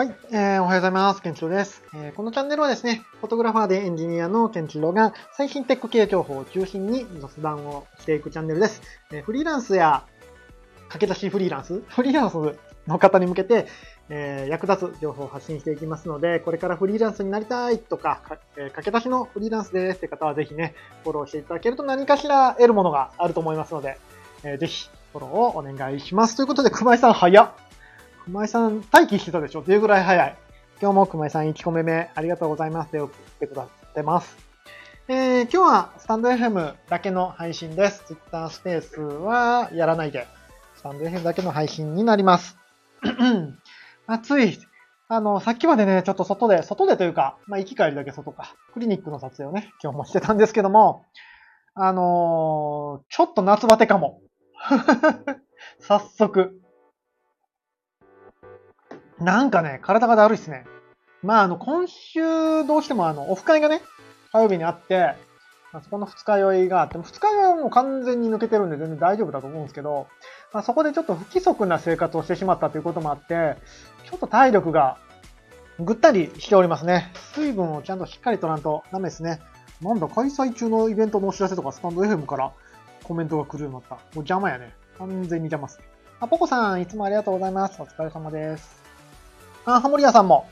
はい、えーおはようございます。ケンチロです、えーこのチャンネルはですね、フォトグラファーでエンジニアのケンチロが最新テック系情報を中心に雑談をしていくチャンネルです。えーフリーランスや駆け出しフリーランス？フリーランスの方に向けて、えー役立つ情報を発信していきますので、これからフリーランスになりたいとか、かえー駆け出しのフリーランスですって方はぜひね、フォローしていただけると何かしら得るものがあると思いますので、えーぜひフォローをお願いします。ということで、熊井さん早っ熊井さん待機してたでしょ？っていうぐらい早い？今日も熊井さん1個目目ありがとうございます。で送ってくださってます。えー、今日はスタンド FM だけの配信です。Twitter スペースはやらないで、スタンド FM だけの配信になります。暑い。あの、さっきまでね、ちょっと外で、外でというか、まあ、行き帰りだけ外か、クリニックの撮影をね、今日もしてたんですけども、あのーちょっと夏バテかも。早速。なんかね、体がだるいっすね。まあ、あの、今週どうしてもあの、オフ会がね、火曜日にあって、まあ、そこの二日酔いがあって、二日酔いはもう完全に抜けてるんで全然大丈夫だと思うんですけど、まあ、そこでちょっと不規則な生活をしてしまったということもあって、ちょっと体力がぐったりしておりますね。水分をちゃんとしっかりとらんとダメですね。なんだ、開催中のイベントのお知らせとかスタンド FM からコメントが来るようになった。もう邪魔やね。完全に邪魔っすね。あ、ポコさん、いつもありがとうございます。お疲れ様です。あ、ハモリアさんも、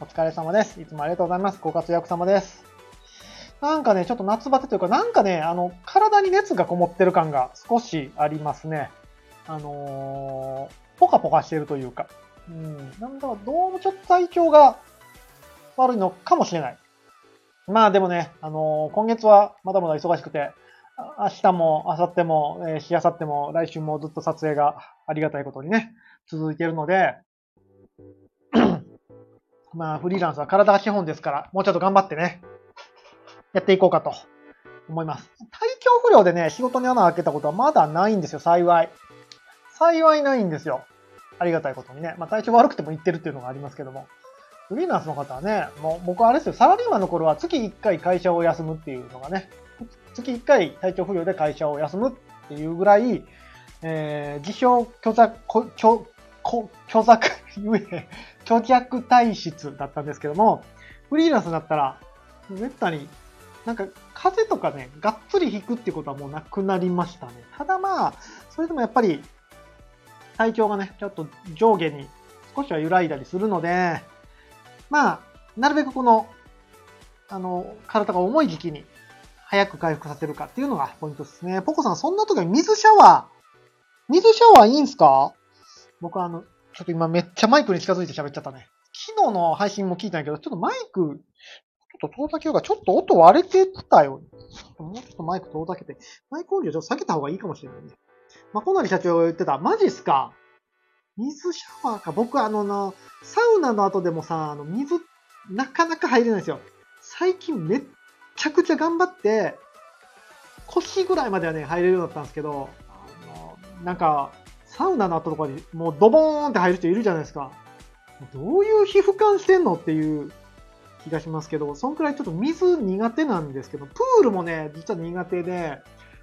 お疲れ様です。いつもありがとうございます。ご活躍様です。なんかね、ちょっと夏バテというか、なんかね、あの、体に熱がこもってる感が少しありますね。あのー、ポカポカしてるというか。うん、なんだろう、どうもちょっと体調が悪いのかもしれない。まあでもね、あのー今月はまだまだ忙しくて、明日も、明後日も、えーしあさっても、来週もずっと撮影がありがたいことにね、続いてるので、まあ、フリーランスは体が資本ですから、もうちょっと頑張ってね、やっていこうかと思います。体調不良でね、仕事に穴を開けたことはまだないんですよ、幸い。幸いないんですよ。ありがたいことにね。まあ、体調悪くても行ってるっていうのがありますけども。フリーランスの方はね、もう僕はあれですよ、サラリーマンの頃は月1回会社を休むっていうのがね、月1回体調不良で会社を休むっていうぐらい、えー、自称虚弱、こ虚弱、ゆえ、虚弱体質だったんですけども、フリーランスになったら、めったに、なんか、風とかね、がっつり引くってことはもうなくなりましたね。ただまあ、それでもやっぱり、体調がね、ちょっと上下に少しは揺らいだりするので、まあ、なるべくこの、あの、体が重い時期に早く回復させるかっていうのがポイントですね。ポコさん、そんな時は水シャワー、水シャワーいいんすか？僕はあの、ちょっと今めっちゃマイクに近づいて喋っちゃったね。昨日の配信も聞いたんやけど、ちょっとマイク、ちょっと遠ざけようが、ちょっと音割れてたよ。もうちょっとマイク遠ざけて、マイク音量ちょっと下げた方がいいかもしれないね。まあこなり社長が言ってた、マジっすか？水シャワーか。僕あのな、サウナの後でもさ、あの、水、なかなか入れないんですよ。最近めっちゃくちゃ頑張って、腰ぐらいまではね、入れるようになったんですけど、あの、なんか、サウナの後とかにもうドボーンって入る人いるじゃないですか。どういう皮膚感してんのっていう気がしますけど、そんくらいちょっと水苦手なんですけど、プールもね、実は苦手で、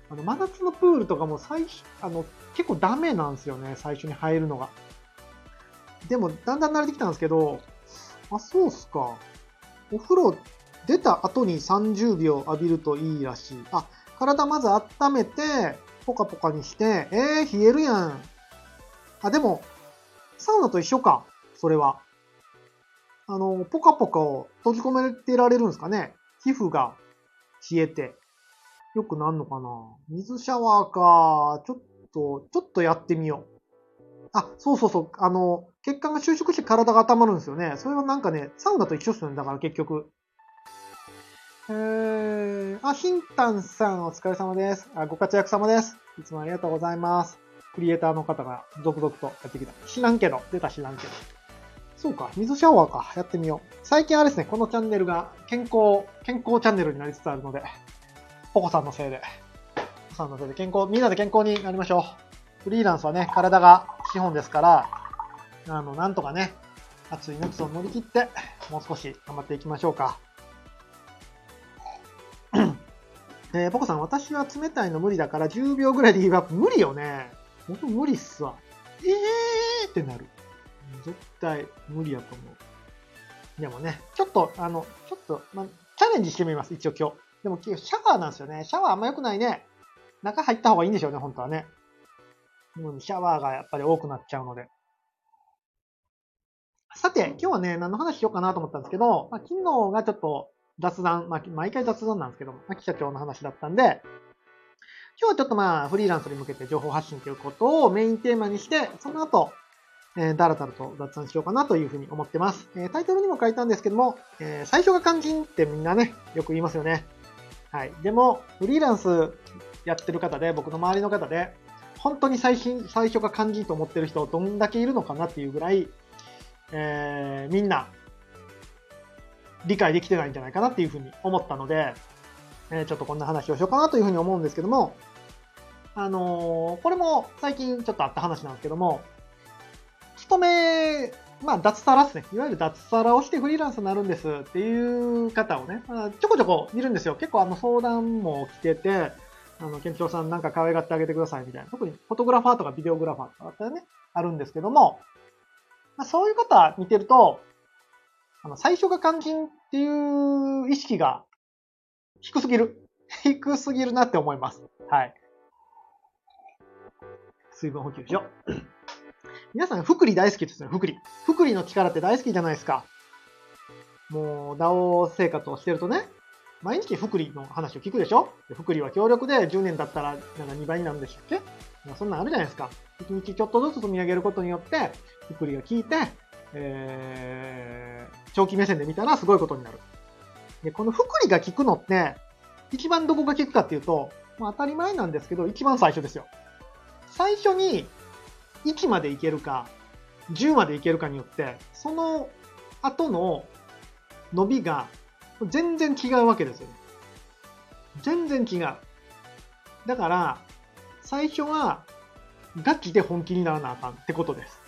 あの、真夏のプールとかも最初、あの、結構ダメなんですよね、最初に入るのが。でも、だんだん慣れてきたんですけど、あ、そうっすか。お風呂出た後に30秒浴びるといいらしい。あ、体まず温めて、ポカポカにして、えー、冷えるやん。あ、でも、サウナと一緒か。それは。あの、ポカポカを閉じ込めてられるんですかね。皮膚が冷えて。よくなんのかな水シャワーか。ちょっと、ちょっとやってみよう。あ、そうそうそう。あの、血管が収縮して体が温まるんですよね。それはなんかね、サウナと一緒っすよね。だから結局。えー、あ、ヒンタンさんお疲れ様です。あ、ご活躍様です。いつもありがとうございます。クリエイターの方が続々とやってきた。知らんけど。出た知らんけど。そうか、水シャワーか。やってみよう。最近あれですね、このチャンネルが健康、健康チャンネルになりつつあるので、ポコさんのせいで、ポコさんのせいで健康、みんなで健康になりましょう。フリーランスはね、体が資本ですから、あの、なんとかね、暑い夏を乗り切って、もう少し頑張っていきましょうか。えー、ポコさん、私は冷たいの無理だから10秒ぐらいでギブアップ。無理よね。僕無理っすわ。えーってなる。絶対無理やと思う。でもね、ちょっと、あの、ちょっと、まチャレンジしてみます、一応今日。でも、シャワーなんですよね。シャワーあんま良くないね。中入った方がいいんでしょうね、本当はね。シャワーがやっぱり多くなっちゃうので。さて、今日はね、何の話しようかなと思ったんですけど、まあ、昨日がちょっと雑談、まあ、毎回雑談なんですけど、秋社長の話だったんで、今日はちょっとまあ、フリーランスに向けて情報発信ということをメインテーマにして、その後、えー、だらだらと雑談しようかなというふうに思ってます。えー、タイトルにも書いたんですけども、えー、最初が肝心ってみんなね、よく言いますよね。はい。でも、フリーランスやってる方で、僕の周りの方で、本当に最新、最初が肝心と思ってる人どんだけいるのかなっていうぐらい、えー、みんな理解できてないんじゃないかなっていうふうに思ったので、えー、ちょっとこんな話をしようかなというふうに思うんですけども、あのー、これも最近ちょっとあった話なんですけども、勤め、まあ、脱サラですね。いわゆる脱サラをしてフリーランスになるんですっていう方をね、まあ、ちょこちょこ見るんですよ。結構あの相談も来てて、あの、県庁さんなんか可愛がってあげてくださいみたいな。特にフォトグラファーとかビデオグラファーとかだったらね、あるんですけども、まあ、そういう方見てると、あの、最初が肝心っていう意識が低すぎる。低すぎるなって思います。はい。水分補給しよう。皆さん、福利大好きですね、福利。福利の力って大好きじゃないですか。もう、ダオ生活をしてるとね、毎日福利の話を聞くでしょ？福利は強力で10年だったらなんか2倍になるんでしたっけ？そんなんあるじゃないですか。1日ちょっとずつ積み上げることによって、福利が効いて、えー、長期目線で見たらすごいことになる。で、この福利が効くのって、一番どこが効くかっていうと、まあ、当たり前なんですけど、一番最初ですよ。最初に1までいけるか、10までいけるかによって、その後の伸びが全然違うわけですよ。全然違う。だから、最初はガチで本気にならなあかんってことです。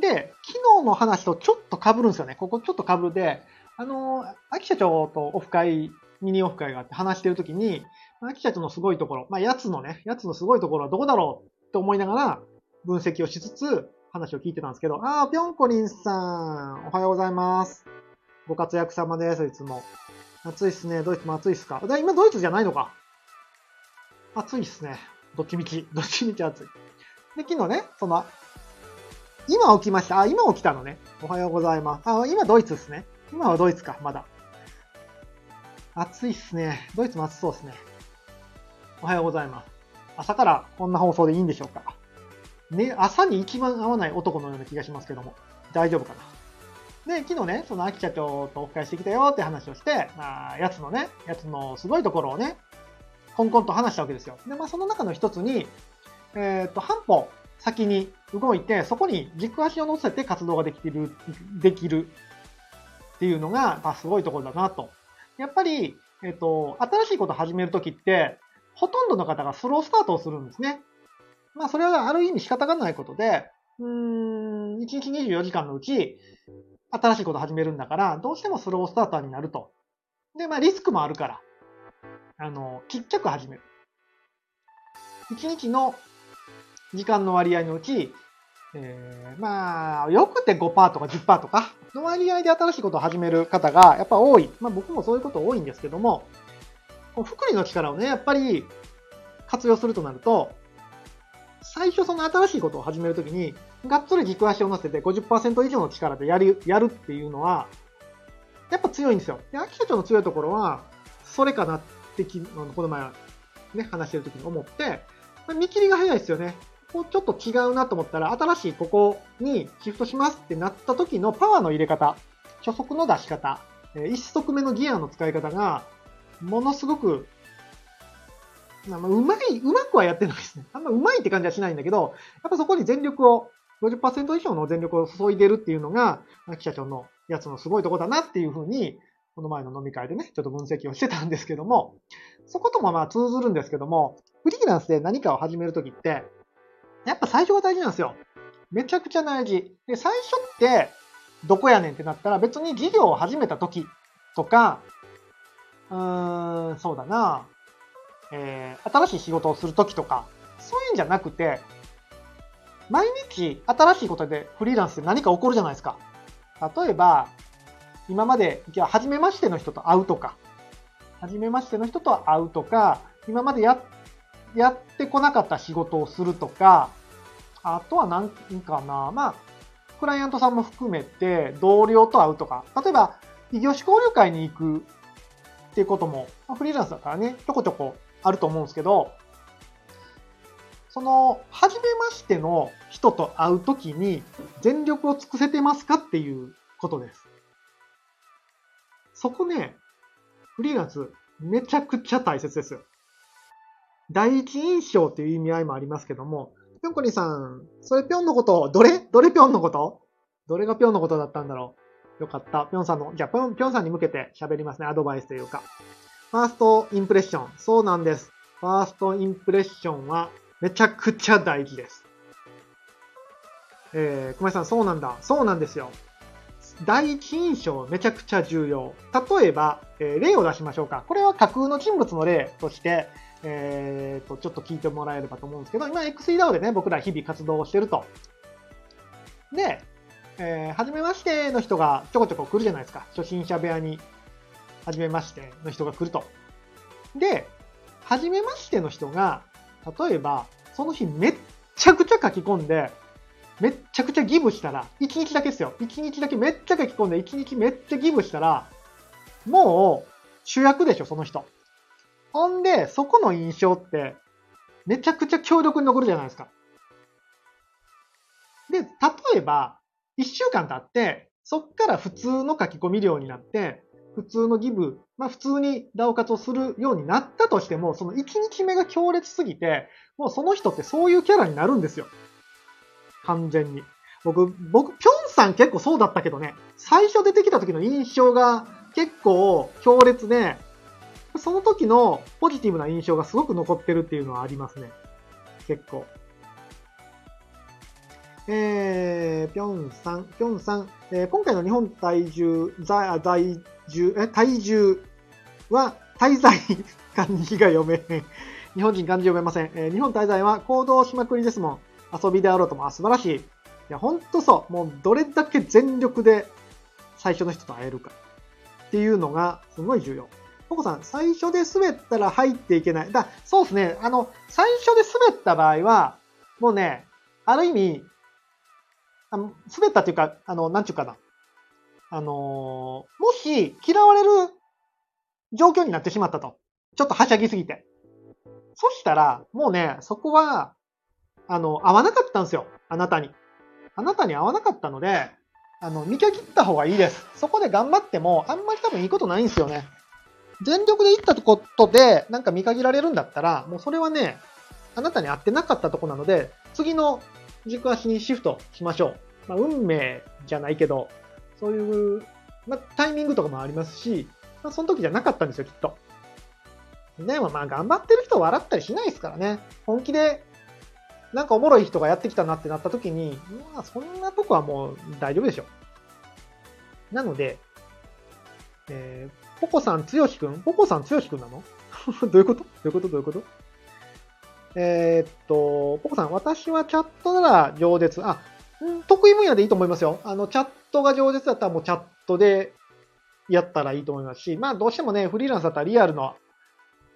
で、昨日の話とちょっと被るんですよね。ここちょっと被るで、あの、秋社長とオフ会、ミニオフ会があって話してるときに、秋社長のすごいところ、まあ、やつのね、やつのすごいところはどこだろうって思いながら分析をしつつ話を聞いてたんですけど、あー、ぴょんこりんさん、おはようございます。ご活躍様です、いつも。暑いっすね。ドイツも暑いっすか？だ今ドイツじゃないのか暑いっすね。どっちみち、どっちみち暑い。で、昨日ね、その、今起きました。あ、今起きたのね。おはようございます。あ、今ドイツっすね。今はドイツか、まだ。暑いっすね。ドイツも暑そうっすね。おはようございます。朝からこんな放送でいいんでしょうか？ね、朝に一番合わない男のような気がしますけども、大丈夫かな？で、昨日ね、その秋社長とオフ会してきたよって話をして、まあ、やつのね、やつのすごいところをね、コンコンと話したわけですよ。で、まあ、その中の一つに、えっ、と、半歩先に動いて、そこに軸足を乗せて活動ができてる、できるっていうのが、まあ、すごいところだなと。やっぱり、えっ、と、新しいことを始めるときって、ほとんどの方がスロースタートをするんですね。まあ、それはある意味仕方がないことで、うーん、1日24時間のうち、新しいこと始めるんだから、どうしてもスロースターターになると。で、まあ、リスクもあるから、あの、ちっちゃく始める。1日の時間の割合のうち、えー、まあ、よくて5%とか10%とかの割合で新しいことを始める方がやっぱ多い。まあ僕もそういうこと多いんですけども、福利の力をね、やっぱり活用するとなると、最初その新しいことを始めるときに、がっつり軸足を乗せて50%以上の力でやる、やるっていうのは、やっぱ強いんですよ。で、秋社長の強いところは、それかなってき、この前ね、話してるときに思って、見切りが早いですよね。こうちょっと違うなと思ったら、新しいここにシフトしますってなった時のパワーの入れ方、初速の出し方、一足目のギアの使い方が、ものすごく、まあ、うまい、うまくはやってないですね。あんまうまいって感じはしないんだけど、やっぱそこに全力を、50%以上の全力を注いでるっていうのが、記者長のやつのすごいとこだなっていうふうに、この前の飲み会でね、ちょっと分析をしてたんですけども、そこともまあ通ずるんですけども、フリーランスで何かを始めるときって、やっぱ最初が大事なんですよ。めちゃくちゃ大事。で、最初って、どこやねんってなったら別に事業を始めた時とか、うーん、そうだな。えー、新しい仕事をするときとか、そういうんじゃなくて、毎日新しいことでフリーランスで何か起こるじゃないですか。例えば、今まで、じゃあ、初めましての人と会うとか、初めましての人と会うとか、今までや、やってこなかった仕事をするとか、あとは何かな、まあ、クライアントさんも含めて同僚と会うとか、例えば、異業種交流会に行くっていうことも、フリーランスだからね、ちょこちょこあると思うんですけど、その、初めましての人と会うときに全力を尽くせてますか？っていうことです。そこね、フリーランスめちゃくちゃ大切ですよ。第一印象っていう意味合いもありますけども、ぴょんこりさん、それぴょんのこと、どれ？どれぴょんのこと？どれがぴょんのことだったんだろう？よかった。ぴょんさんの、じゃあぴょん、ぴょんさんに向けて喋りますね。アドバイスというか。ファーストインプレッション。そうなんです。ファーストインプレッションはめちゃくちゃ大事です。えー、小林さん、そうなんだ。そうなんですよ。第一印象めちゃくちゃ重要。例えば、えー、例を出しましょうか。これは架空の人物の例として、えー、と、ちょっと聞いてもらえればと思うんですけど、今 XEDAO でね、僕ら日々活動をしてると。で、えー、初めましての人がちょこちょこ来るじゃないですか。初心者部屋に、初めましての人が来ると。で、初めましての人が、例えば、その日めっちゃくちゃ書き込んで、めっちゃくちゃギブしたら、1日だけですよ。1日だけめっちゃ書き込んで、1日めっちゃギブしたら、もう主役でしょ、その人。ほんで、そこの印象って、めちゃくちゃ強力に残るじゃないですか。で、例えば、1週間経って、そっから普通の書き込み量になって、普通のギブ、まあ普通にダオ活をするようになったとしても、その1日目が強烈すぎて、もうその人ってそういうキャラになるんですよ。完全に。僕、僕、ぴょんさん結構そうだったけどね、最初出てきた時の印象が結構強烈で、その時のポジティブな印象がすごく残ってるっていうのはありますね。結構。えー、ぴょんさん、ぴょんさん、えー、今回の日本体重、在、在住、え、体重は、滞在漢字が読めへん。日本人漢字読めません。えー、日本滞在は行動しまくりですもん。遊びであろうとも、あ、素晴らしい。いや、ほんとそう。もう、どれだけ全力で最初の人と会えるか。っていうのが、すごい重要。ココさん、最初で滑ったら入っていけない。だ、そうですね。あの、最初で滑った場合は、もうね、ある意味、あの滑ったっていうか、あの、なんちゅうかな。あのー、もし嫌われる状況になってしまったと。ちょっとはしゃぎすぎて。そしたら、もうね、そこは、あの、合わなかったんですよ。あなたに。あなたに合わなかったので、あの、見限った方がいいです。そこで頑張っても、あんまり多分いいことないんですよね。全力で行ったことで、なんか見限られるんだったら、もうそれはね、あなたに合ってなかったとこなので、次の軸足にシフトしましょう。まあ、運命じゃないけど、そういう、まあ、タイミングとかもありますし、まあ、その時じゃなかったんですよ、きっと。でもまあ、頑張ってる人笑ったりしないですからね。本気で、なんかおもろい人がやってきたなってなった時に、まあ、そんなとこはもう大丈夫でしょ。なので、えー、ポコさん、つよしくん？ポコさん、つよしくんなの？どういうこと？どういうこと？どういうこと？えー、っと、ポコさん、私はチャットなら上舌。あ、得意分野でいいと思いますよ。あの、チャットが上手だったらもうチャットでやったらいいと思いますし、まあどうしてもね、フリーランスだったらリアルの、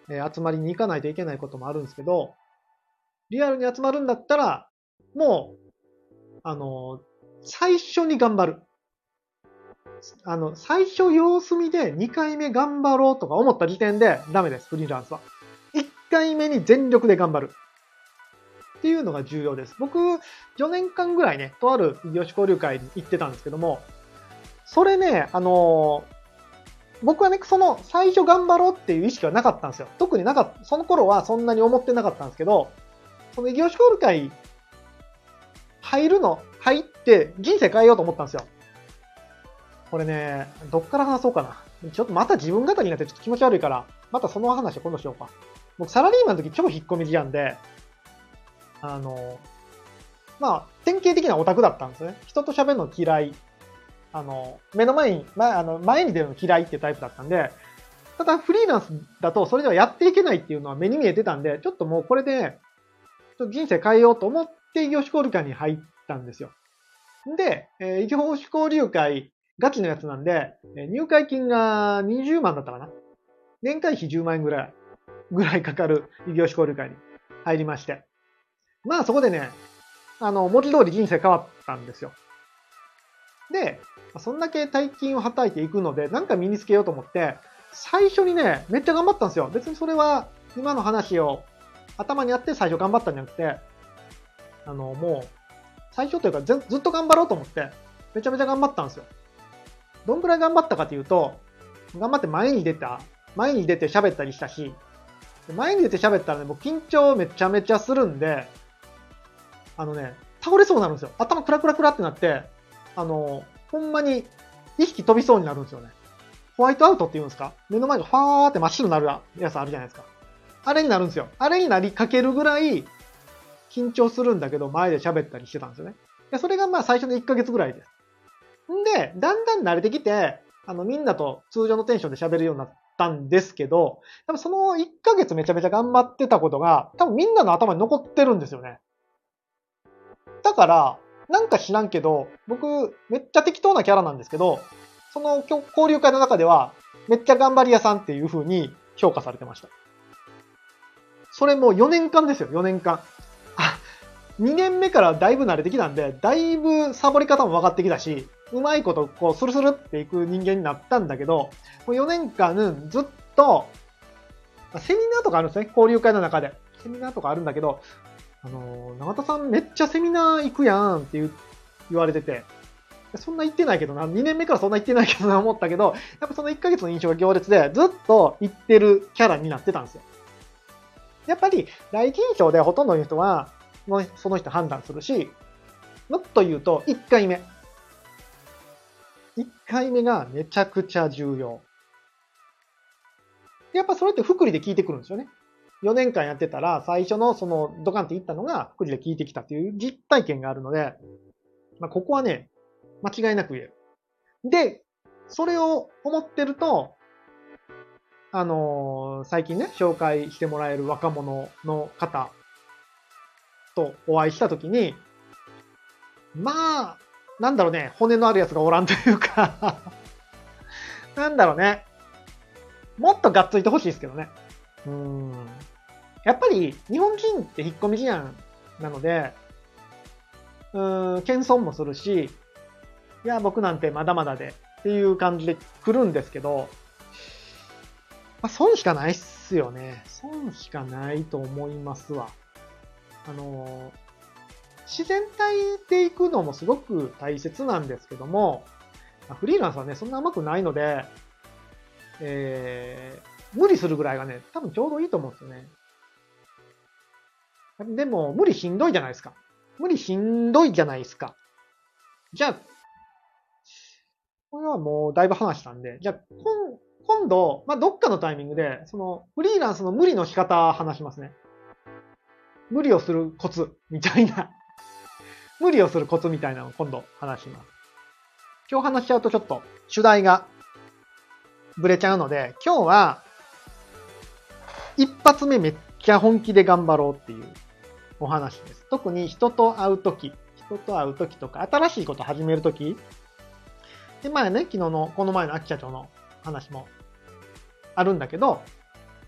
え集まりに行かないといけないこともあるんですけど、リアルに集まるんだったら、もう、あの、最初に頑張る。あの、最初様子見で2回目頑張ろうとか思った時点でダメです、フリーランスは。回目に全力で頑張る。っていうのが重要です。僕、4年間ぐらいね、とある異業種交流会に行ってたんですけども、それね、あの僕はね、その最初頑張ろうっていう意識はなかったんですよ。特になかった、その頃はそんなに思ってなかったんですけど、その異業種交流会入るの、入って人生変えようと思ったんですよ。これね、どっから話そうかな。ちょっとまた自分語りになってちょっと気持ち悪いから、またその話を今度しようか。僕サラリーマンの時超引っ込み思案で、あの、まあ、典型的なオタクだったんですね。人と喋るの嫌い。あの、目の前に、まあ、の前に出るの嫌いっていうタイプだったんで、ただフリーランスだとそれではやっていけないっていうのは目に見えてたんで、ちょっともうこれで、ちょっと人生変えようと思って異業種交流会に入ったんですよ。で、えー、異業種交流会ガチのやつなんで、入会金が20万だったかな。年会費10万円ぐらい、ぐらいかかる異業種交流会に入りまして。まあそこでね、あの、文字通り人生変わったんですよ。で、そんだけ大金をはたいていくので、なんか身につけようと思って、最初にね、めっちゃ頑張ったんですよ。別にそれは今の話を頭にあって最初頑張ったんじゃなくて、あの、もう、最初というかずずっと頑張ろうと思って、めちゃめちゃ頑張ったんですよ。どんくらい頑張ったかというと、頑張って前に出た、前に出て喋ったりしたし、前に出て喋ったらね、もう緊張めちゃめちゃするんで、あのね、倒れそうになるんですよ。頭クラクラクラってなって、あの、ほんまに意識飛びそうになるんですよね。ホワイトアウトって言うんですか？目の前がファーって真っ白になるやつあるじゃないですか。あれになるんですよ。あれになりかけるぐらい緊張するんだけど、前で喋ったりしてたんですよね。でそれがまあ最初の1ヶ月ぐらいです。んで、だんだん慣れてきて、あの、みんなと通常のテンションで喋るようになったんですけど、多分その1ヶ月めちゃめちゃ頑張ってたことが、多分みんなの頭に残ってるんですよね。だから、なんか知らんけど、僕、めっちゃ適当なキャラなんですけど、その交流会の中では、めっちゃ頑張り屋さんっていう風に評価されてました。それも4年間ですよ、4年間。あ、2年目からだいぶ慣れてきたんで、だいぶサボり方も分かってきたし、うまいことこうスルスルっていく人間になったんだけど、こ4年間ずっと、セミナーとかあるんですね、交流会の中で。セミナーとかあるんだけど、あのー、永田さんめっちゃセミナー行くやんって言言われてて、そんな行ってないけどな、2年目からそんな行ってないけどな思ったけど、やっぱその1ヶ月の印象が行列で、ずっと行ってるキャラになってたんですよ。やっぱり、第一印象でほとんどの人は、その人判断するし、もっと言うと、1回目。1回目がめちゃくちゃ重要。やっぱそれって福利で聞いてくるんですよね。4年間やってたら、最初のそのドカンっていったのが福利で聞いてきたっていう実体験があるので、まあ、ここはね、間違いなく言える。で、それを思ってると、あのー、最近ね、紹介してもらえる若者の方とお会いしたときに、まあ、なんだろうね、骨のあるやつがおらんというか なんだろうね。もっとがっついてほしいですけどね。うん。やっぱり日本人って引っ込み思案なので、うん、謙遜もするし、いや、僕なんてまだまだでっていう感じで来るんですけど、まあ、損しかないっすよね。損しかないと思いますわ。あのー自然体で行くのもすごく大切なんですけども、フリーランスはね、そんな甘くないので、えー、無理するぐらいがね、多分ちょうどいいと思うんですよね。でも、無理しんどいじゃないですか。無理しんどいじゃないですか。じゃあ、これはもうだいぶ話したんで、じゃあ、今度、まあ、どっかのタイミングで、その、フリーランスの無理の仕方話しますね。無理をするコツ、みたいな無理をするコツみたいなのを今度話します。今日話しちゃうとちょっと主題がぶれちゃうので、今日は一発目めっちゃ本気で頑張ろうっていうお話です。特に人と会うとき、人と会うときとか、新しいこと始めるとき、で、前ね、昨日の、この前の秋社長の話もあるんだけど、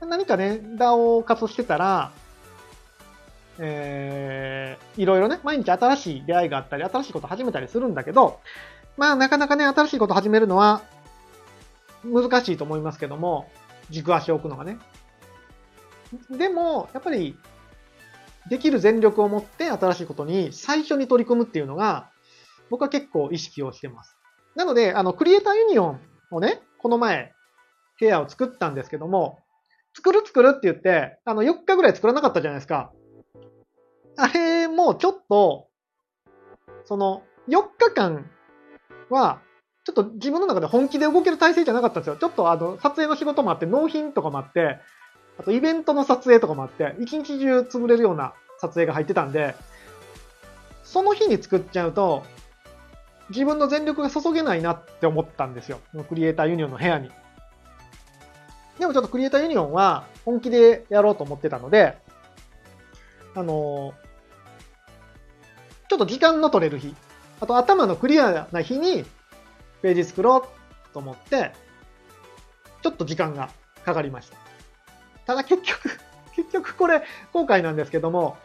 何かね、ダを活してたら、えー、いろいろね、毎日新しい出会いがあったり、新しいこと始めたりするんだけど、まあなかなかね、新しいこと始めるのは難しいと思いますけども、軸足を置くのがね。でも、やっぱり、できる全力を持って新しいことに最初に取り組むっていうのが、僕は結構意識をしてます。なので、あの、クリエイターユニオンをね、この前、部屋を作ったんですけども、作る作るって言って、あの、4日ぐらい作らなかったじゃないですか。あれもちょっと、その、4日間は、ちょっと自分の中で本気で動ける体制じゃなかったんですよ。ちょっとあの、撮影の仕事もあって、納品とかもあって、あとイベントの撮影とかもあって、一日中潰れるような撮影が入ってたんで、その日に作っちゃうと、自分の全力が注げないなって思ったんですよ。クリエイターユニオンの部屋に。でもちょっとクリエイターユニオンは本気でやろうと思ってたので、あのちょっと時間の取れる日、あと頭のクリアな日にページ作ろうと思って、ちょっと時間がかかりました。ただ結局、結局これ後悔なんですけども、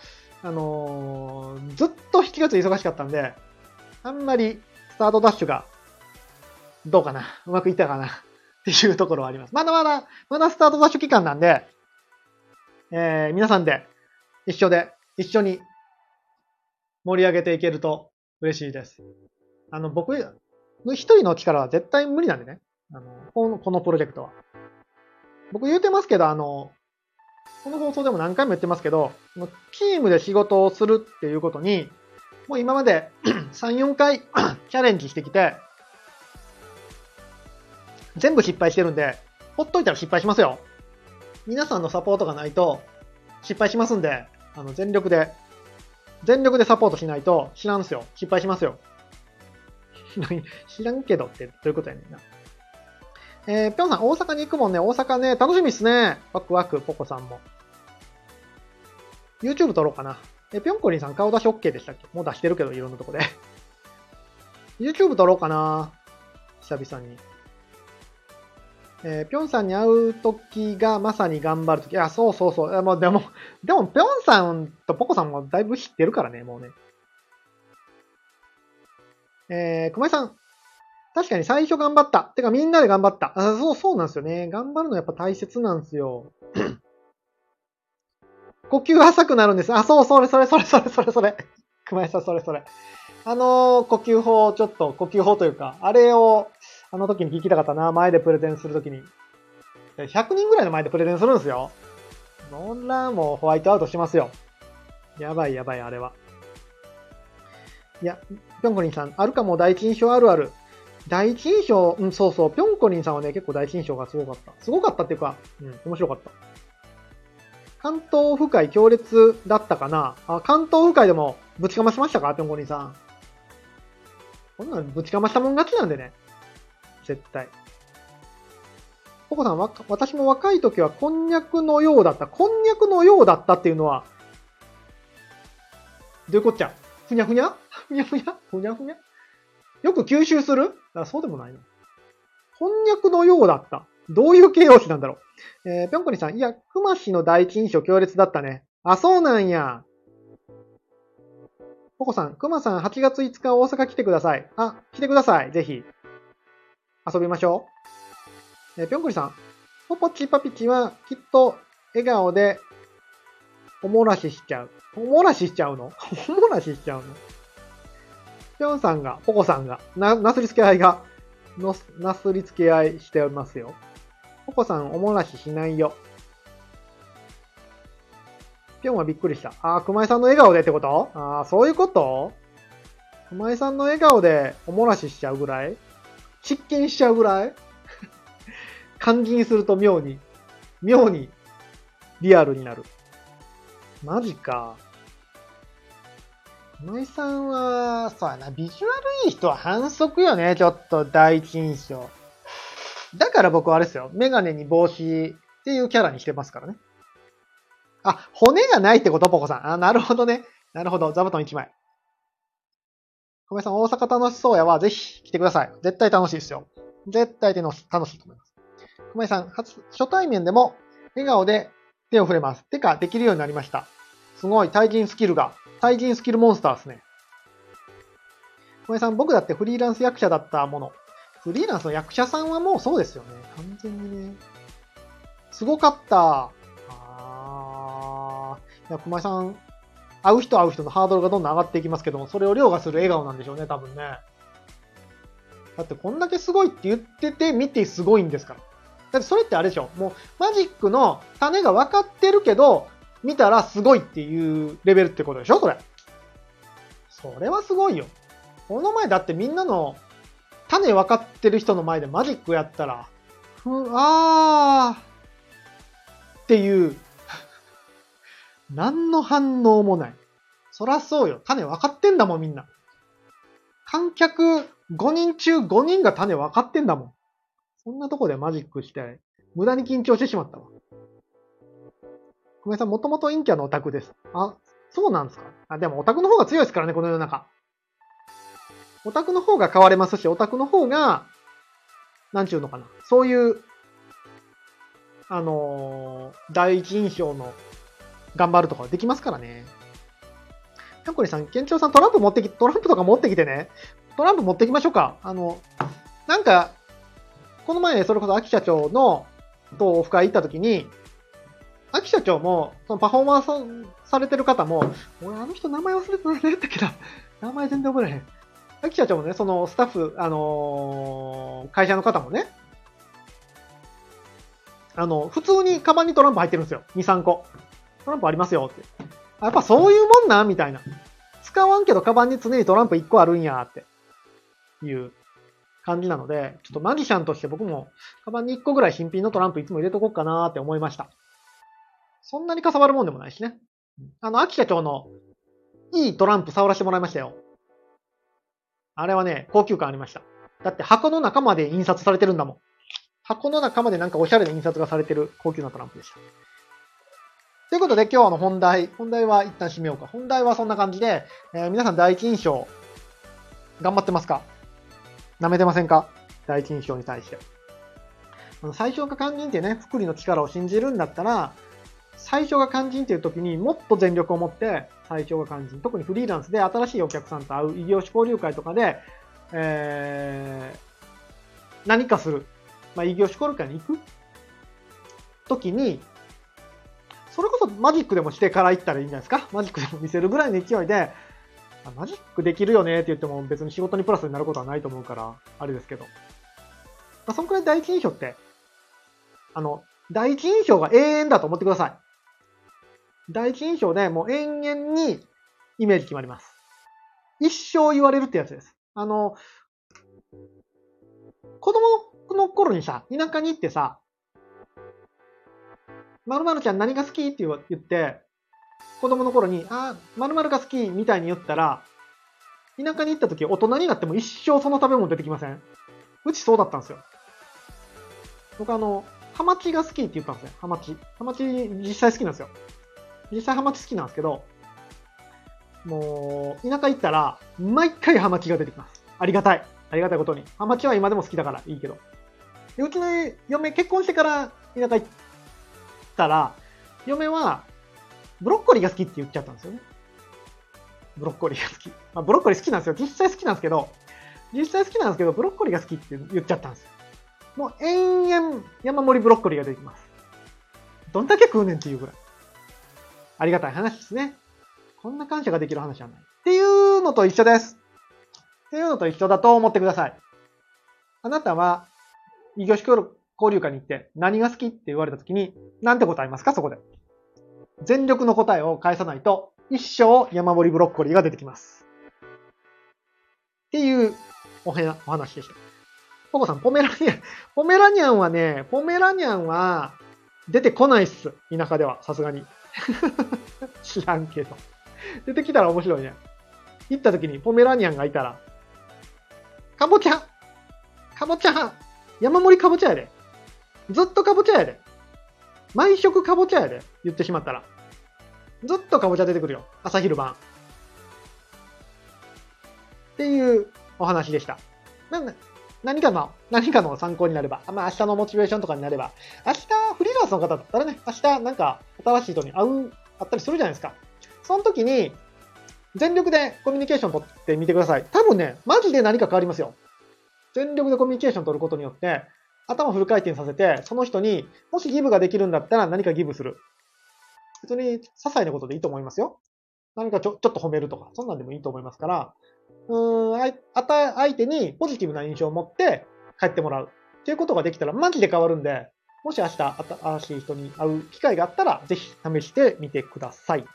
あのー、ずっと7月忙しかったんで、あんまりスタートダッシュがどうかなうまくいったかなっていうところはあります。まだまだ、まだスタートダッシュ期間なんで、えー、皆さんで一緒で、一緒に盛り上げていけると嬉しいです。あの、僕、一人の力は絶対無理なんでね。あの、このこのプロジェクトは。僕言うてますけど、あの、この放送でも何回も言ってますけど、チームで仕事をするっていうことに、もう今まで 3、4回 チャレンジしてきて、全部失敗してるんで、ほっといたら失敗しますよ。皆さんのサポートがないと失敗しますんで、あの、全力で、全力でサポートしないと知らんすよ。失敗しますよ。知らんけどってどういうことやねんな。えー、ぴょんさん、大阪に行くもんね。大阪ね、楽しみっすね。ワクワク、ポコさんも。YouTube 撮ろうかな。え、ぴょんこりんさん顔出し OK でしたっけ？もう出してるけど、いろんなとこで。YouTube 撮ろうかな。久々に。えー、ぴょんさんに会うときがまさに頑張るとき。いや、そうそうそう。もうでも、でも、ぴょんさんとポコさんもだいぶ知ってるからね、もうね。えー、熊井さん。確かに最初頑張った。てかみんなで頑張った。あそう、そうなんですよね。頑張るのやっぱ大切なんですよ。呼吸浅くなるんです。あ、そう、それ、それ、それ、それ、それ、それ。熊井さん、それ、それ。あのー、呼吸法、ちょっと、呼吸法というか、あれを、あの時に聞きたかったな。前でプレゼンするときに。100人ぐらいの前でプレゼンするんですよ。そんなもうホワイトアウトしますよ。やばいやばい、あれは。いや、ぴょんこりんさん、あるかも第一印象あるある。第一印象、うん、そうそう、ぴょんこりんさんはね、結構第一印象がすごかった。すごかったっていうか、うん、面白かった。関東オフ会強烈だったかなあ、関東オフ会でもぶちかましましたか？ぴょんこりんさん。こんなんぶちかましたもん勝ちなんでね。絶対。ココさん、わ、私も若い時はこんにゃくのようだった。こんにゃくのようだったっていうのは、どういうこっちゃ？ふにゃふにゃ？ふにゃふにゃ？ふにゃふにゃ？よく吸収する？あそうでもないの。こんにゃくのようだった。どういう形容詞なんだろう？えー、ぴょんこにさん、いや、熊氏の第一印象強烈だったね。あ、そうなんや。ポコさん、熊さん8月5日大阪来てください。あ、来てください。ぜひ。遊びましょう。えー、ぴょんこりさん、ポポチパピチはきっと笑顔でおもらししちゃう。おもらししちゃうの？おもらししちゃうの？ぴょんさんが、ポコさんが、な、なすりつけ合いが、の、なすりつけ合いしておりますよ。ポコさん、おもらししないよ。ぴょんはびっくりした。あー、熊井さんの笑顔でってこと？あー、そういうこと？熊井さんの笑顔でおもらししちゃうぐらい？失禁しちゃうぐらい？肝心すると妙に、妙にリアルになる。マジか。今井さんは、そうやな、ビジュアルいい人は反則よね、ちょっと第一印象。だから僕はあれですよ、メガネに帽子っていうキャラにしてますからね。あ、骨がないってこと？ポコさん。あ、なるほどね。なるほど。座布団1枚。小林さん、大阪楽しそうやわ。ぜひ来てください。絶対楽しいですよ。絶対楽しいと思います。小林さん、初、初対面でも笑顔で手を触れます。てか、できるようになりました。すごい、対人スキルが対人スキルモンスターですね。小林さん、僕だってフリーランス役者だったもの。フリーランスの役者さんはもうそうですよね。完全にね。すごかった。あー。いや、小林さん、会う人会う人のハードルがどんどん上がっていきますけども、それを凌駕する笑顔なんでしょうね、多分ね。だってこんだけすごいって言ってて見てすごいんですから。だってそれってあれでしょもうマジックの種が分かってるけど、見たらすごいっていうレベルってことでしょそれ。それはすごいよ。この前だってみんなの種分かってる人の前でマジックやったら、ふ、あーっていう、何の反応もない。そらそうよ。種分かってんだもんみんな。観客5人中5人が種分かってんだもん。そんなとこでマジックして、無駄に緊張してしまったわ。久米さん、もともと陰キャのオタクです。あ、そうなんですか？あ、でもオタクの方が強いですからね、この世の中。オタクの方が変われますし、オタクの方が、なんちゅうのかな。そういう、あのー、第一印象の頑張るとかできますからね。タンコリさん、ケンチョウさんトランプ持ってき、トランプとか持ってきてね。トランプ持ってきましょうか。あの、なんか、この前、それこそ秋社長の、とオフ会行った時に、秋社長も、そのパフォーマンスされてる方も、俺あの人名前忘れて何やったっけな。名前全然覚えらへん。秋社長もね、そのスタッフ、あのー、会社の方もね、あの、普通にカバンにトランプ入ってるんですよ。2、3個。トランプありますよって。やっぱそういうもんなみたいな。使わんけどカバンに常にトランプ1個あるんやっていう感じなので、ちょっとマジシャンとして僕もカバンに1個ぐらい新品のトランプいつも入れとこうかなって思いました。そんなにかさばるもんでもないしね。あの、秋社長のいいトランプ触らせてもらいましたよ。あれはね、高級感ありました。だって箱の中まで印刷されてるんだもん。箱の中までなんかおしゃれな印刷がされてる高級なトランプでした。ということで今日の本題、本題は一旦締めようか。本題はそんな感じで、えー、皆さん第一印象、頑張ってますか？舐めてませんか？第一印象に対して。最初が肝心ってね、福利の力を信じるんだったら、最初が肝心っていう時にもっと全力を持って最初が肝心。特にフリーランスで新しいお客さんと会う異業種交流会とかで、えー、何かする。まあ、異業種交流会に行く時に、それこそマジックでもしてから行ったらいいんじゃないですか？マジックでも見せるぐらいの勢いで、マジックできるよねって言っても別に仕事にプラスになることはないと思うから、あれですけど。まあ、そんくらい第一印象って、あの、第一印象が永遠だと思ってください。第一印象でもう延々にイメージ決まります。一生言われるってやつです。あの、子供の頃にさ、田舎に行ってさ、まるまるちゃん何が好きって言って、子供の頃に、あ、まるまるが好きみたいに言ったら、田舎に行った時大人になっても一生その食べ物出てきませんうちそうだったんですよ。僕あの、ハマチが好きって言ったんですよ。ハマチ。ハマチ実際好きなんですよ。実際ハマチ好きなんですけど、もう、田舎行ったら、毎回ハマチが出てきます。ありがたい。ありがたいことに。ハマチは今でも好きだからいいけど。でうちの嫁、結婚してから田舎行ったら、嫁は、ブロッコリーが好きって言っちゃったんですよね。ブロッコリーが好き。まあ、ブロッコリー好きなんですよ。実際好きなんですけど、実際好きなんですけど、ブロッコリーが好きって言っちゃったんですよ。もう延々山盛りブロッコリーが出てきます。どんだけ食うねんっていうぐらい。ありがたい話ですね。こんな感謝ができる話はない。っていうのと一緒です。っていうのと一緒だと思ってください。あなたは、異業種交流会に行って何が好きって言われた時に、何て答えますかそこで。全力の答えを返さないと、一生山盛りブロッコリーが出てきます。っていうおへお話でした。ポコさん、ポメラニアン、ポメラニアンはね、ポメラニャンは出てこないっす。田舎では、さすがに。知らんけど。出てきたら面白いね。行った時にポメラニアンがいたら、かぼちゃかぼちゃ山盛りかぼちゃやで。ずっとかぼちゃやで。毎食かぼちゃやで。言ってしまったら。ずっとかぼちゃ出てくるよ。朝昼晩。っていうお話でした。なん何かの、何かの参考になれば、まあ明日のモチベーションとかになれば、明日フリーランスの方だったらね、明日なんか新しい人に会う、あったりするじゃないですか。その時に、全力でコミュニケーション取ってみてください。多分ね、マジで何か変わりますよ。全力でコミュニケーション取ることによって、頭フル回転させて、その人に、もしギブができるんだったら何かギブする。別に、些細なことでいいと思いますよ。何かちょちょっと褒めるとか、そんなんでもいいと思いますから、うーん、あた相手にポジティブな印象を持って帰ってもらうっていうことができたらマジで変わるんで、もし明日新しい人に会う機会があったら、ぜひ試してみてください。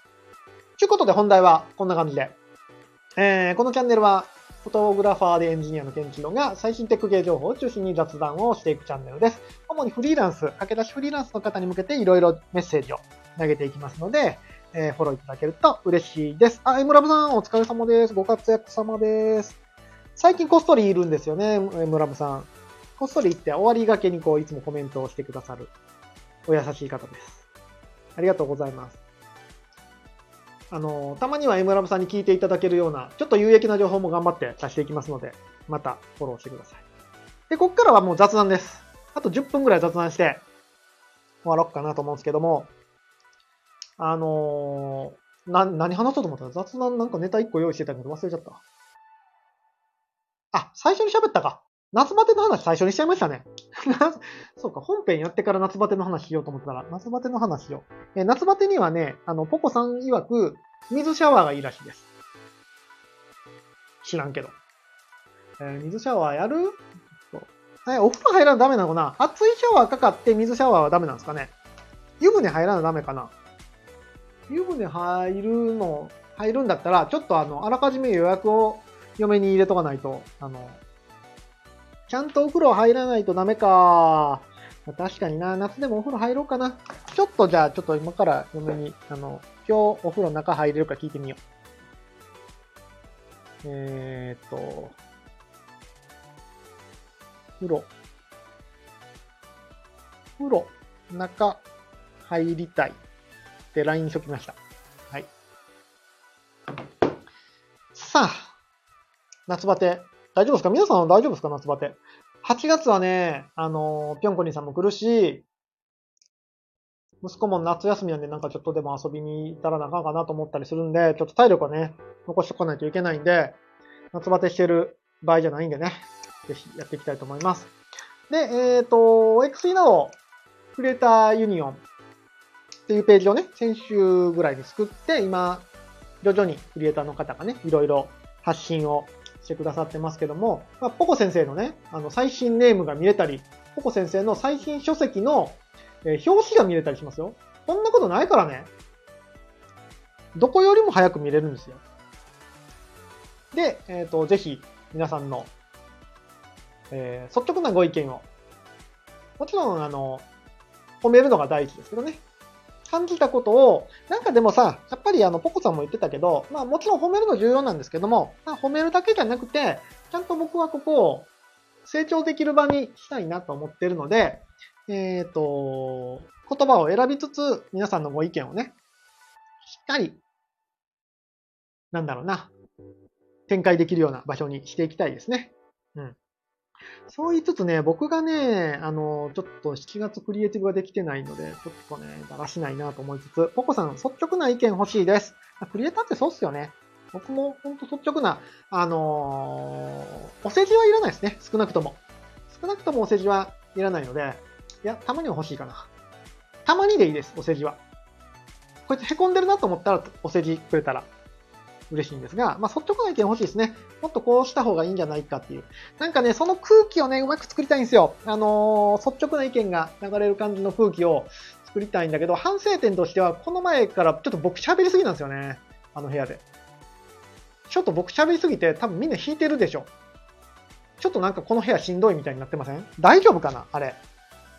ということで本題はこんな感じで。えー、このチャンネルは、フォトグラファーでエンジニアのケンチロが最新テック系情報を中心に雑談をしていくチャンネルです。主にフリーランス、駆け出しフリーランスの方に向けていろいろメッセージを投げていきますので、えー、フォローいただけると嬉しいです。あ、エムラブさん、お疲れ様です。ご活躍様です。最近こっそりいるんですよね、エムラブさん。こっそり行って終わりがけにこう、いつもコメントをしてくださる、お優しい方です。ありがとうございます。あの、たまには M ラブさんに聞いていただけるような、ちょっと有益な情報も頑張って出していきますので、またフォローしてください。で、こっからはもう雑談です。あと10分ぐらい雑談して終わろうかなと思うんですけども、あのー、な、何話そうと思ったら雑談なんかネタ1個用意してたけど忘れちゃった。あ、最初に喋ったか。夏バテの話最初にしちゃいましたね。そうか、本編やってから夏バテの話しようと思ったら、夏バテの話を。え、夏バテにはね、あの、ポコさん曰く、水シャワーがいいらしいです。知らんけど。えー、水シャワーやる？えお風呂入らなダメなのかな？熱いシャワーかかって水シャワーはダメなんですかね？湯船入らなダメかな？湯船入るの、入るんだったら、ちょっとあの、あらかじめ予約を嫁に入れとかないと、あの、ちゃんとお風呂入らないとダメか。確かにな、夏でもお風呂入ろうかな。ちょっとじゃあ、ちょっと今から嫁に、あの、今日お風呂中入れるか聞いてみよう。えー、っと、風呂。風呂、中、入りたい。って LINE しときました。はい。さあ、夏バテ。大丈夫ですか？皆さん大丈夫ですか？夏バテ。8月はね、あのぴょんこにさんも来るし、息子も夏休みなんでなんかちょっとでも遊びに行ったらなあかんかなと思ったりするんで、ちょっと体力をね、残しておかないといけないんで、夏バテしてる場合じゃないんでね、ぜひやっていきたいと思います。で、えっ、ー、と、XE など、クリエイターユニオンっていうページをね、先週ぐらいに作って、今、徐々にクリエイターの方がね、いろいろ発信をしてくださってますけども、まあ、ポコ先生のね、あの、最新ネームが見れたり、ポコ先生の最新書籍の、えー、表紙が見れたりしますよ。こんなことないからね。どこよりも早く見れるんですよ。で、えっ、ー、と、ぜひ、皆さんの、えー、率直なご意見を、もちろん、あの、褒めるのが第一ですけどね。感じたことを、なんかでもさ、やっぱりあの、ポコさんも言ってたけど、まあもちろん褒めるの重要なんですけども、まあ褒めるだけじゃなくて、ちゃんと僕はここを成長できる場にしたいなと思ってるので、えっ、ー、と、言葉を選びつつ、皆さんのご意見をね、しっかり、なんだろうな、展開できるような場所にしていきたいですね。うん。そう言いつつね、僕がね、あの、ちょっと7月クリエイティブができてないので、ちょっとね、だらしないなと思いつつ、ポコさん、率直な意見欲しいです。クリエイターってそうっすよね。僕もほんと率直な、あのー、お世辞はいらないですね。少なくとも。少なくともお世辞はいらないので、いや、たまには欲しいかな。たまにでいいです、お世辞は。こいつ凹んでるなと思ったら、お世辞くれたら嬉しいんですが、まあ、率直な意見欲しいですね。もっとこうした方がいいんじゃないかっていう。なんかね、その空気をね、うまく作りたいんですよ。あのー、率直な意見が流れる感じの空気を作りたいんだけど、反省点としては、この前からちょっと僕喋りすぎなんですよね。あの部屋で。ちょっと僕喋りすぎて、多分みんな引いてるでしょ。ちょっとなんかこの部屋しんどいみたいになってません？大丈夫かな？あれ。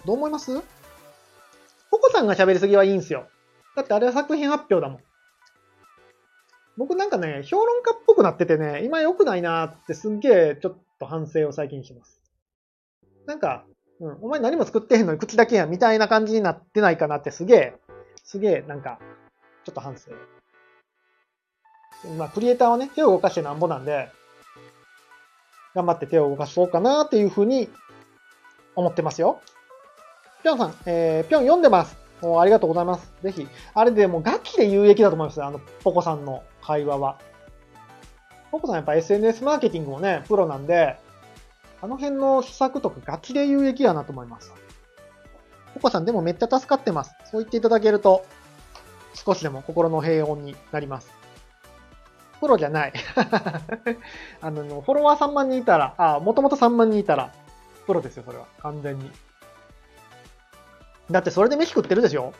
どう思います？ココさんが喋りすぎはいいんですよ。だってあれは作品発表だもん。僕なんかね、評論家っぽくなっててね、今良くないなってすんげえちょっと反省を最近します。なんか、うん、お前何も作ってへんのに口だけやんみたいな感じになってないかなってすげえ、すげえなんか、ちょっと反省。まあ、クリエイターはね、手を動かしてなんぼなんで、頑張って手を動かそうかなっていうふうに思ってますよ。ぴょんさん、えー、ぴょん読んでます。もうありがとうございます。ぜひ。あれでもガチで有益だと思います。あの、ポコさんの会話は。ポコさんやっぱ SNS マーケティングもね、プロなんで、あの辺の施策とかガチで有益やなと思います。ポコさんでもめっちゃ助かってます。そう言っていただけると、少しでも心の平穏になります。プロじゃない。あの、フォロワー3万人いたら、あ、もともと3万人いたら、プロですよ、それは。完全に。だってそれで飯食ってるでしょ？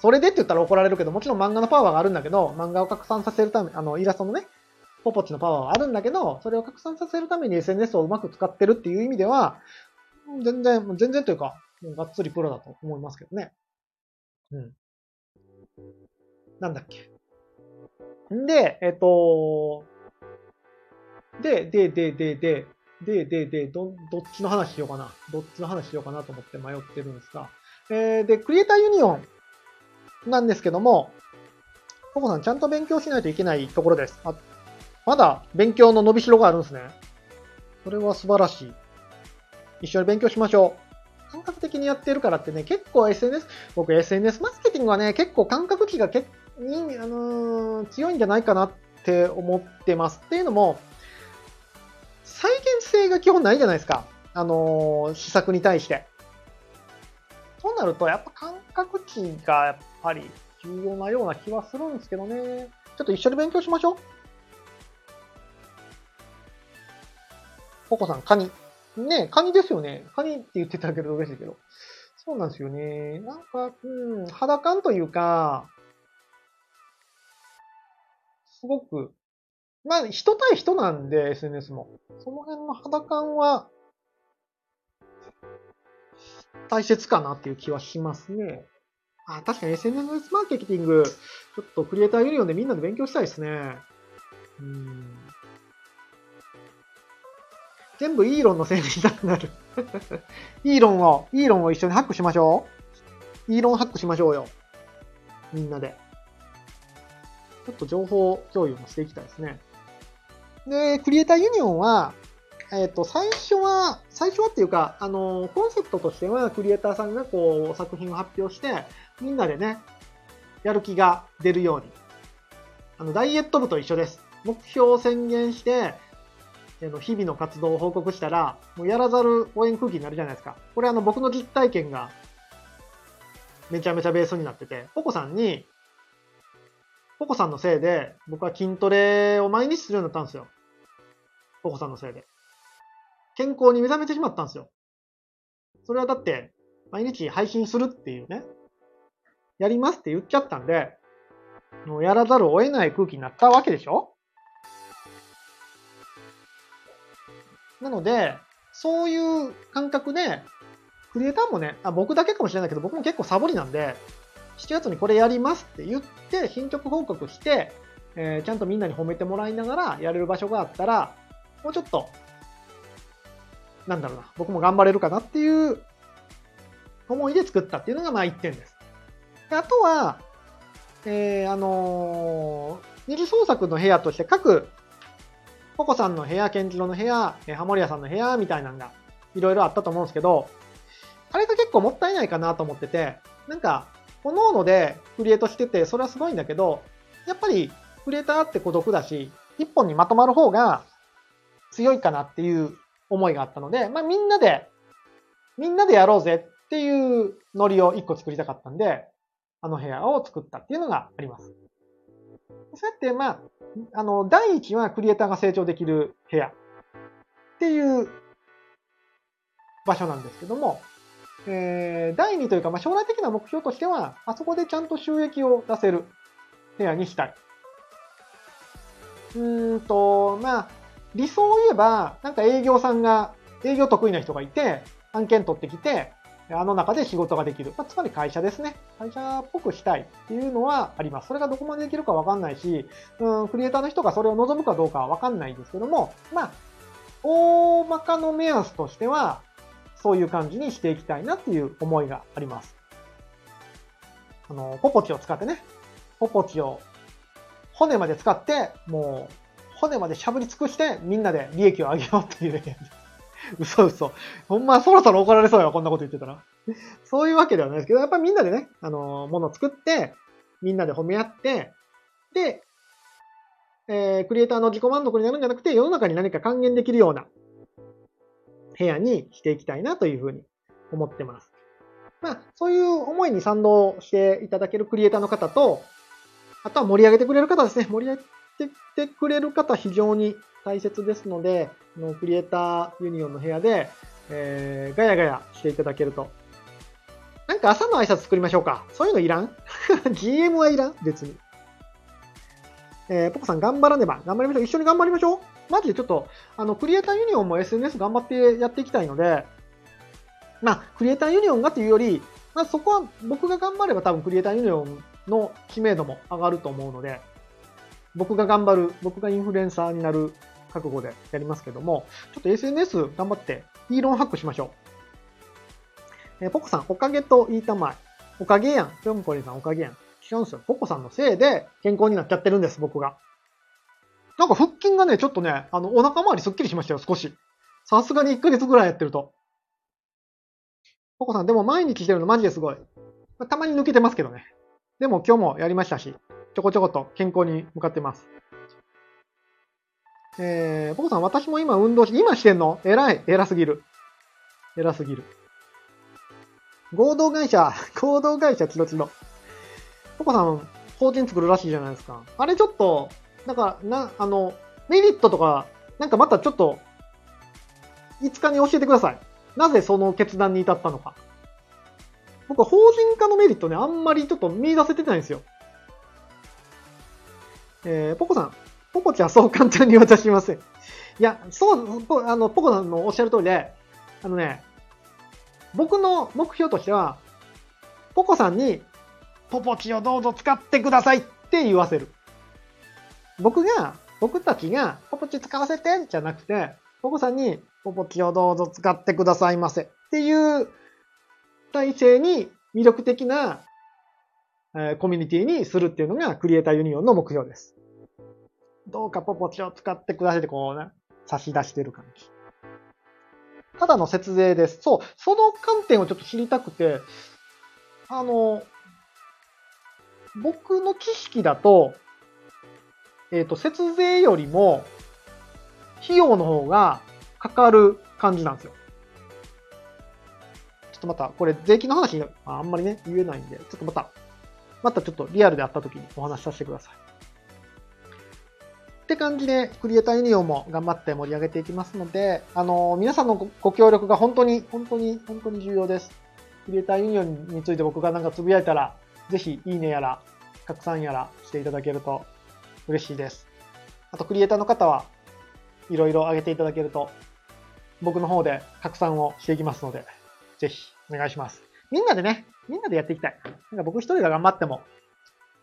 それでって言ったら怒られるけど、もちろん漫画のパワーがあるんだけど、漫画を拡散させるため、あの、イラストのね、ポポチのパワーはあるんだけど、それを拡散させるために SNS をうまく使ってるっていう意味では、全然、全然というか、がっつりプロだと思いますけどね。うん。なんだっけ。んで、えっと、で、で、で、で、で、で、で、で、ど、どっちの話しようかな。どっちの話しようかなと思って迷ってるんですが、えー、で、クリエイターユニオンなんですけども、ココさん、ちゃんと勉強しないといけないところです。あ、まだ勉強の伸びしろがあるんですね。それは素晴らしい。一緒に勉強しましょう。感覚的にやってるからってね、結構 SNS、僕 SNS マーケティングはね、結構感覚値がけに、あのー強いんじゃないかなって思ってます。っていうのも、再現性が基本ないじゃないですか。あのー施策に対して。そうなると、やっぱ感覚値がやっぱり重要なような気はするんですけどね。ちょっと一緒に勉強しましょう。ココさん、カニ。ねカニですよね。カニって言ってたけど嬉しいけど。そうなんですよね。なんか、うん、肌感というか、すごく、まあ、人対人なんで、SNS も。その辺の肌感は、大切かなっていう気はしますね。あ、確かに SNS マーケティング、ちょっとクリエイターユニオンでみんなで勉強したいですね。うん。全部イーロンのせいにしたくなる。イーロンを、イーロンを一緒にハックしましょう。イーロンハックしましょうよ。みんなで。ちょっと情報共有もしていきたいですね。で、クリエイターユニオンは、えっ、と、最初は、最初はっていうか、あの、コンセプトとしては、クリエイターさんがこう、作品を発表して、みんなでね、やる気が出るように。あの、ダイエット部と一緒です。目標を宣言して、日々の活動を報告したら、もうやらざる応援空気になるじゃないですか。これあの、僕の実体験が、めちゃめちゃベースになってて、ポコさんに、ポコさんのせいで、僕は筋トレを毎日するようになったんですよ。ポコさんのせいで。健康に目覚めてしまったんですよ。それはだって、毎日配信するっていうね、やりますって言っちゃったんで、もうやらざるを得ない空気になったわけでしょなので、そういう感覚で、クリエイターもね、あ僕だけかもしれないけど、僕も結構サボりなんで、7月にこれやりますって言って、進捗報告して、えーちゃんとみんなに褒めてもらいながらやれる場所があったら、もうちょっと、なんだろうな、僕も頑張れるかなっていう思いで作ったっていうのがまあ1点です。であとは、えーあのー二次創作の部屋として各、ココさんの部屋、ケンジロの部屋、えハモリアさんの部屋みたいなのがいろいろあったと思うんですけど、あれが結構もったいないかなと思ってて、なんか、各々でクリエイトしてて、それはすごいんだけど、やっぱりクリエイターって孤独だし、一本にまとまる方が強いかなっていう思いがあったので、まあみんなで、みんなでやろうぜっていうノリを一個作りたかったんで、あの部屋を作ったっていうのがあります。そうやって、まあ、あの、第一はクリエイターが成長できる部屋っていう場所なんですけども、えー、第2というか、まあ、将来的な目標としては、あそこでちゃんと収益を出せる部屋にしたい。うんと、まあ、理想を言えば、なんか営業さんが、営業得意な人がいて、案件取ってきて、あの中で仕事ができる。まあ、つまり会社ですね。会社っぽくしたいっていうのはあります。それがどこまでできるかわかんないし、うん、クリエイターの人がそれを望むかどうかはわかんないんですけども、まあ、大まかの目安としては、そういう感じにしていきたいなっていう思いがあります。あの、ポポチを使ってね、ポポチを骨まで使って、もう、骨までしゃぶり尽くして、みんなで利益を上げようっていう。嘘嘘。ほんまそろそろ怒られそうよ、こんなこと言ってたら。そういうわけではないですけど、やっぱりみんなでね、あの、ものを作って、みんなで褒め合って、で、えー、クリエイターの自己満足になるんじゃなくて、世の中に何か還元できるような部屋にしていきたいなというふうに思ってます。まあ、そういう思いに賛同していただけるクリエイターの方と、あとは盛り上げてくれる方ですね。盛り上げてくれる方非常に大切ですので、のクリエイターユニオンの部屋で、えー、ガヤガヤしていただけると。なんか朝の挨拶作りましょうか。そういうのいらん ?GM はいらん？別に。えー、ポコさん頑張らねば。頑張りましょう。一緒に頑張りましょう。マジでちょっと、あの、クリエイターユニオンも SNS 頑張ってやっていきたいので、まあ、クリエイターユニオンがというより、まあ、そこは僕が頑張れば多分クリエイターユニオンの知名度も上がると思うので、僕が頑張る、僕がインフルエンサーになる覚悟でやりますけども、ちょっと SNS 頑張って、イーロンハックしましょう。えーポコさん、おかげと言いたまい。おかげやん。ぴょんこりさん、おかげやん。違うんですよ。ポコさんのせいで健康になっちゃってるんです、僕が。なんか腹筋がね、ちょっとね、あの、お腹周りすっきりしましたよ、少し。さすがに1ヶ月ぐらいやってると。ポコさん、でも毎日してるのマジですごい。たまに抜けてますけどね。でも今日もやりましたし、ちょこちょこと健康に向かってます。えー、ポコさん、私も今運動し、今してんの？偉い。偉すぎる。偉すぎる。合同会社、合同会社チロチロ。ポコさん、法人作るらしいじゃないですか。あれちょっと、なんか、な、あの、メリットとか、なんかまたちょっと、5日に教えてください。なぜその決断に至ったのか。僕は法人化のメリットね、あんまりちょっと見出せてないんですよ。えー、ポコさん、ポコちゃんそう簡単に渡しません。いや、そう、あの、ポコさんのおっしゃる通りで、あのね、僕の目標としては、ポコさんに、ポポチをどうぞ使ってくださいって言わせる。僕が、僕たちが、ポポチ使わせてじゃなくて、ポコさんに、ポポチをどうぞ使ってくださいませっていう体制に魅力的な、えー、コミュニティにするっていうのがクリエイターユニオンの目標です。どうかポポチを使ってくださいってこうね、差し出してる感じ。ただの節税です。そう、その観点をちょっと知りたくて、あの、僕の知識だと、えっ、ー、と、節税よりも、費用の方がかかる感じなんですよ。ちょっとまた、これ税金の話あんまりね、言えないんで、ちょっとまた、またちょっとリアルで会った時にお話しさせてください。って感じで、クリエイターユニオンも頑張って盛り上げていきますので、あの、皆さんのご協力が本当に、本当に、本当に重要です。クリエイターユニオンについて僕がなんかつぶやいたら、ぜひ、いいねやら、拡散やらしていただけると嬉しいです。あと、クリエイターの方は、いろいろ上げていただけると、僕の方で拡散をしていきますので、ぜひ、お願いします。みんなでね、みんなでやっていきたい。なんか僕一人が頑張っても、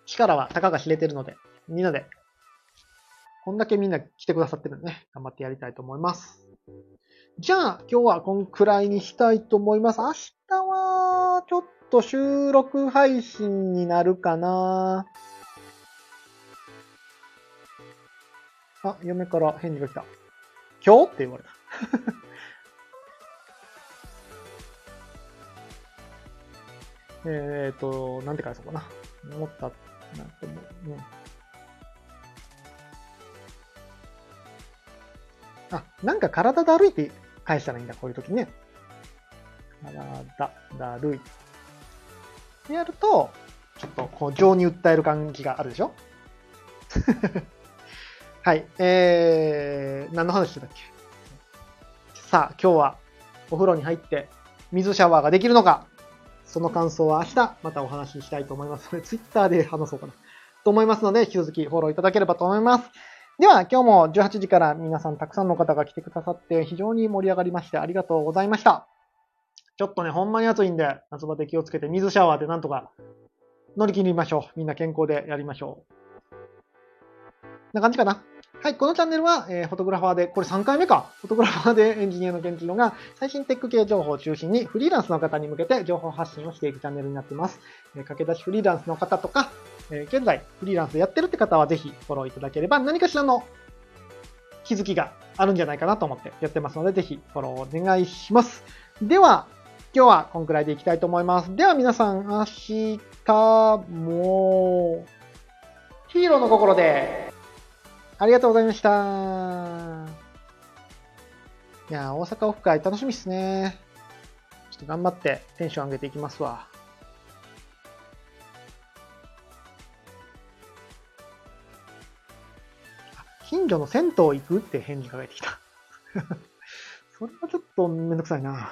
力はたかが知れてるので、みんなでこんだけみんな来てくださってるんでね、頑張ってやりたいと思います。じゃあ、今日はこんくらいにしたいと思います。明日は、ちょっと収録配信になるかなあ、嫁から返事が来た。今日？って言われた。えっと、なんて返そうかな。思った、なんてもう、うん。あ、なんか体だるいって返したらいいんだ、こういう時ね。体だるい。やると、ちょっとこう情に訴える感じがあるでしょ？はい。えー、何の話だっけ？さあ、今日はお風呂に入って水シャワーができるのか？その感想は明日またお話ししたいと思います。ので、ツイッターで話そうかな。と思いますので、引き続きフォローいただければと思います。では、今日も18時から皆さんたくさんの方が来てくださって非常に盛り上がりましてありがとうございました。ちょっとね、ほんまに暑いんで、夏バテ気をつけて水シャワーでなんとか乗り切りましょう。みんな健康でやりましょう。な感じかな。はい、このチャンネルは、えー、フォトグラファーで、これ3回目か。フォトグラファーでエンジニアのケンチロが最新テック系情報を中心にフリーランスの方に向けて情報発信をしていくチャンネルになっています。えー、駆け出しフリーランスの方とか、えー、現在フリーランスやってるって方はぜひフォローいただければ何かしらの気づきがあるんじゃないかなと思ってやってますので、ぜひフォローお願いします。では、今日はこんくらいでいきたいと思います。では皆さん、明日も、ヒーローの心で、ありがとうございました。いや大阪オフ会楽しみっすね。ちょっと頑張ってテンション上げていきますわ。近所の銭湯行くって返事が返ってきた。それはちょっとめんどくさいな。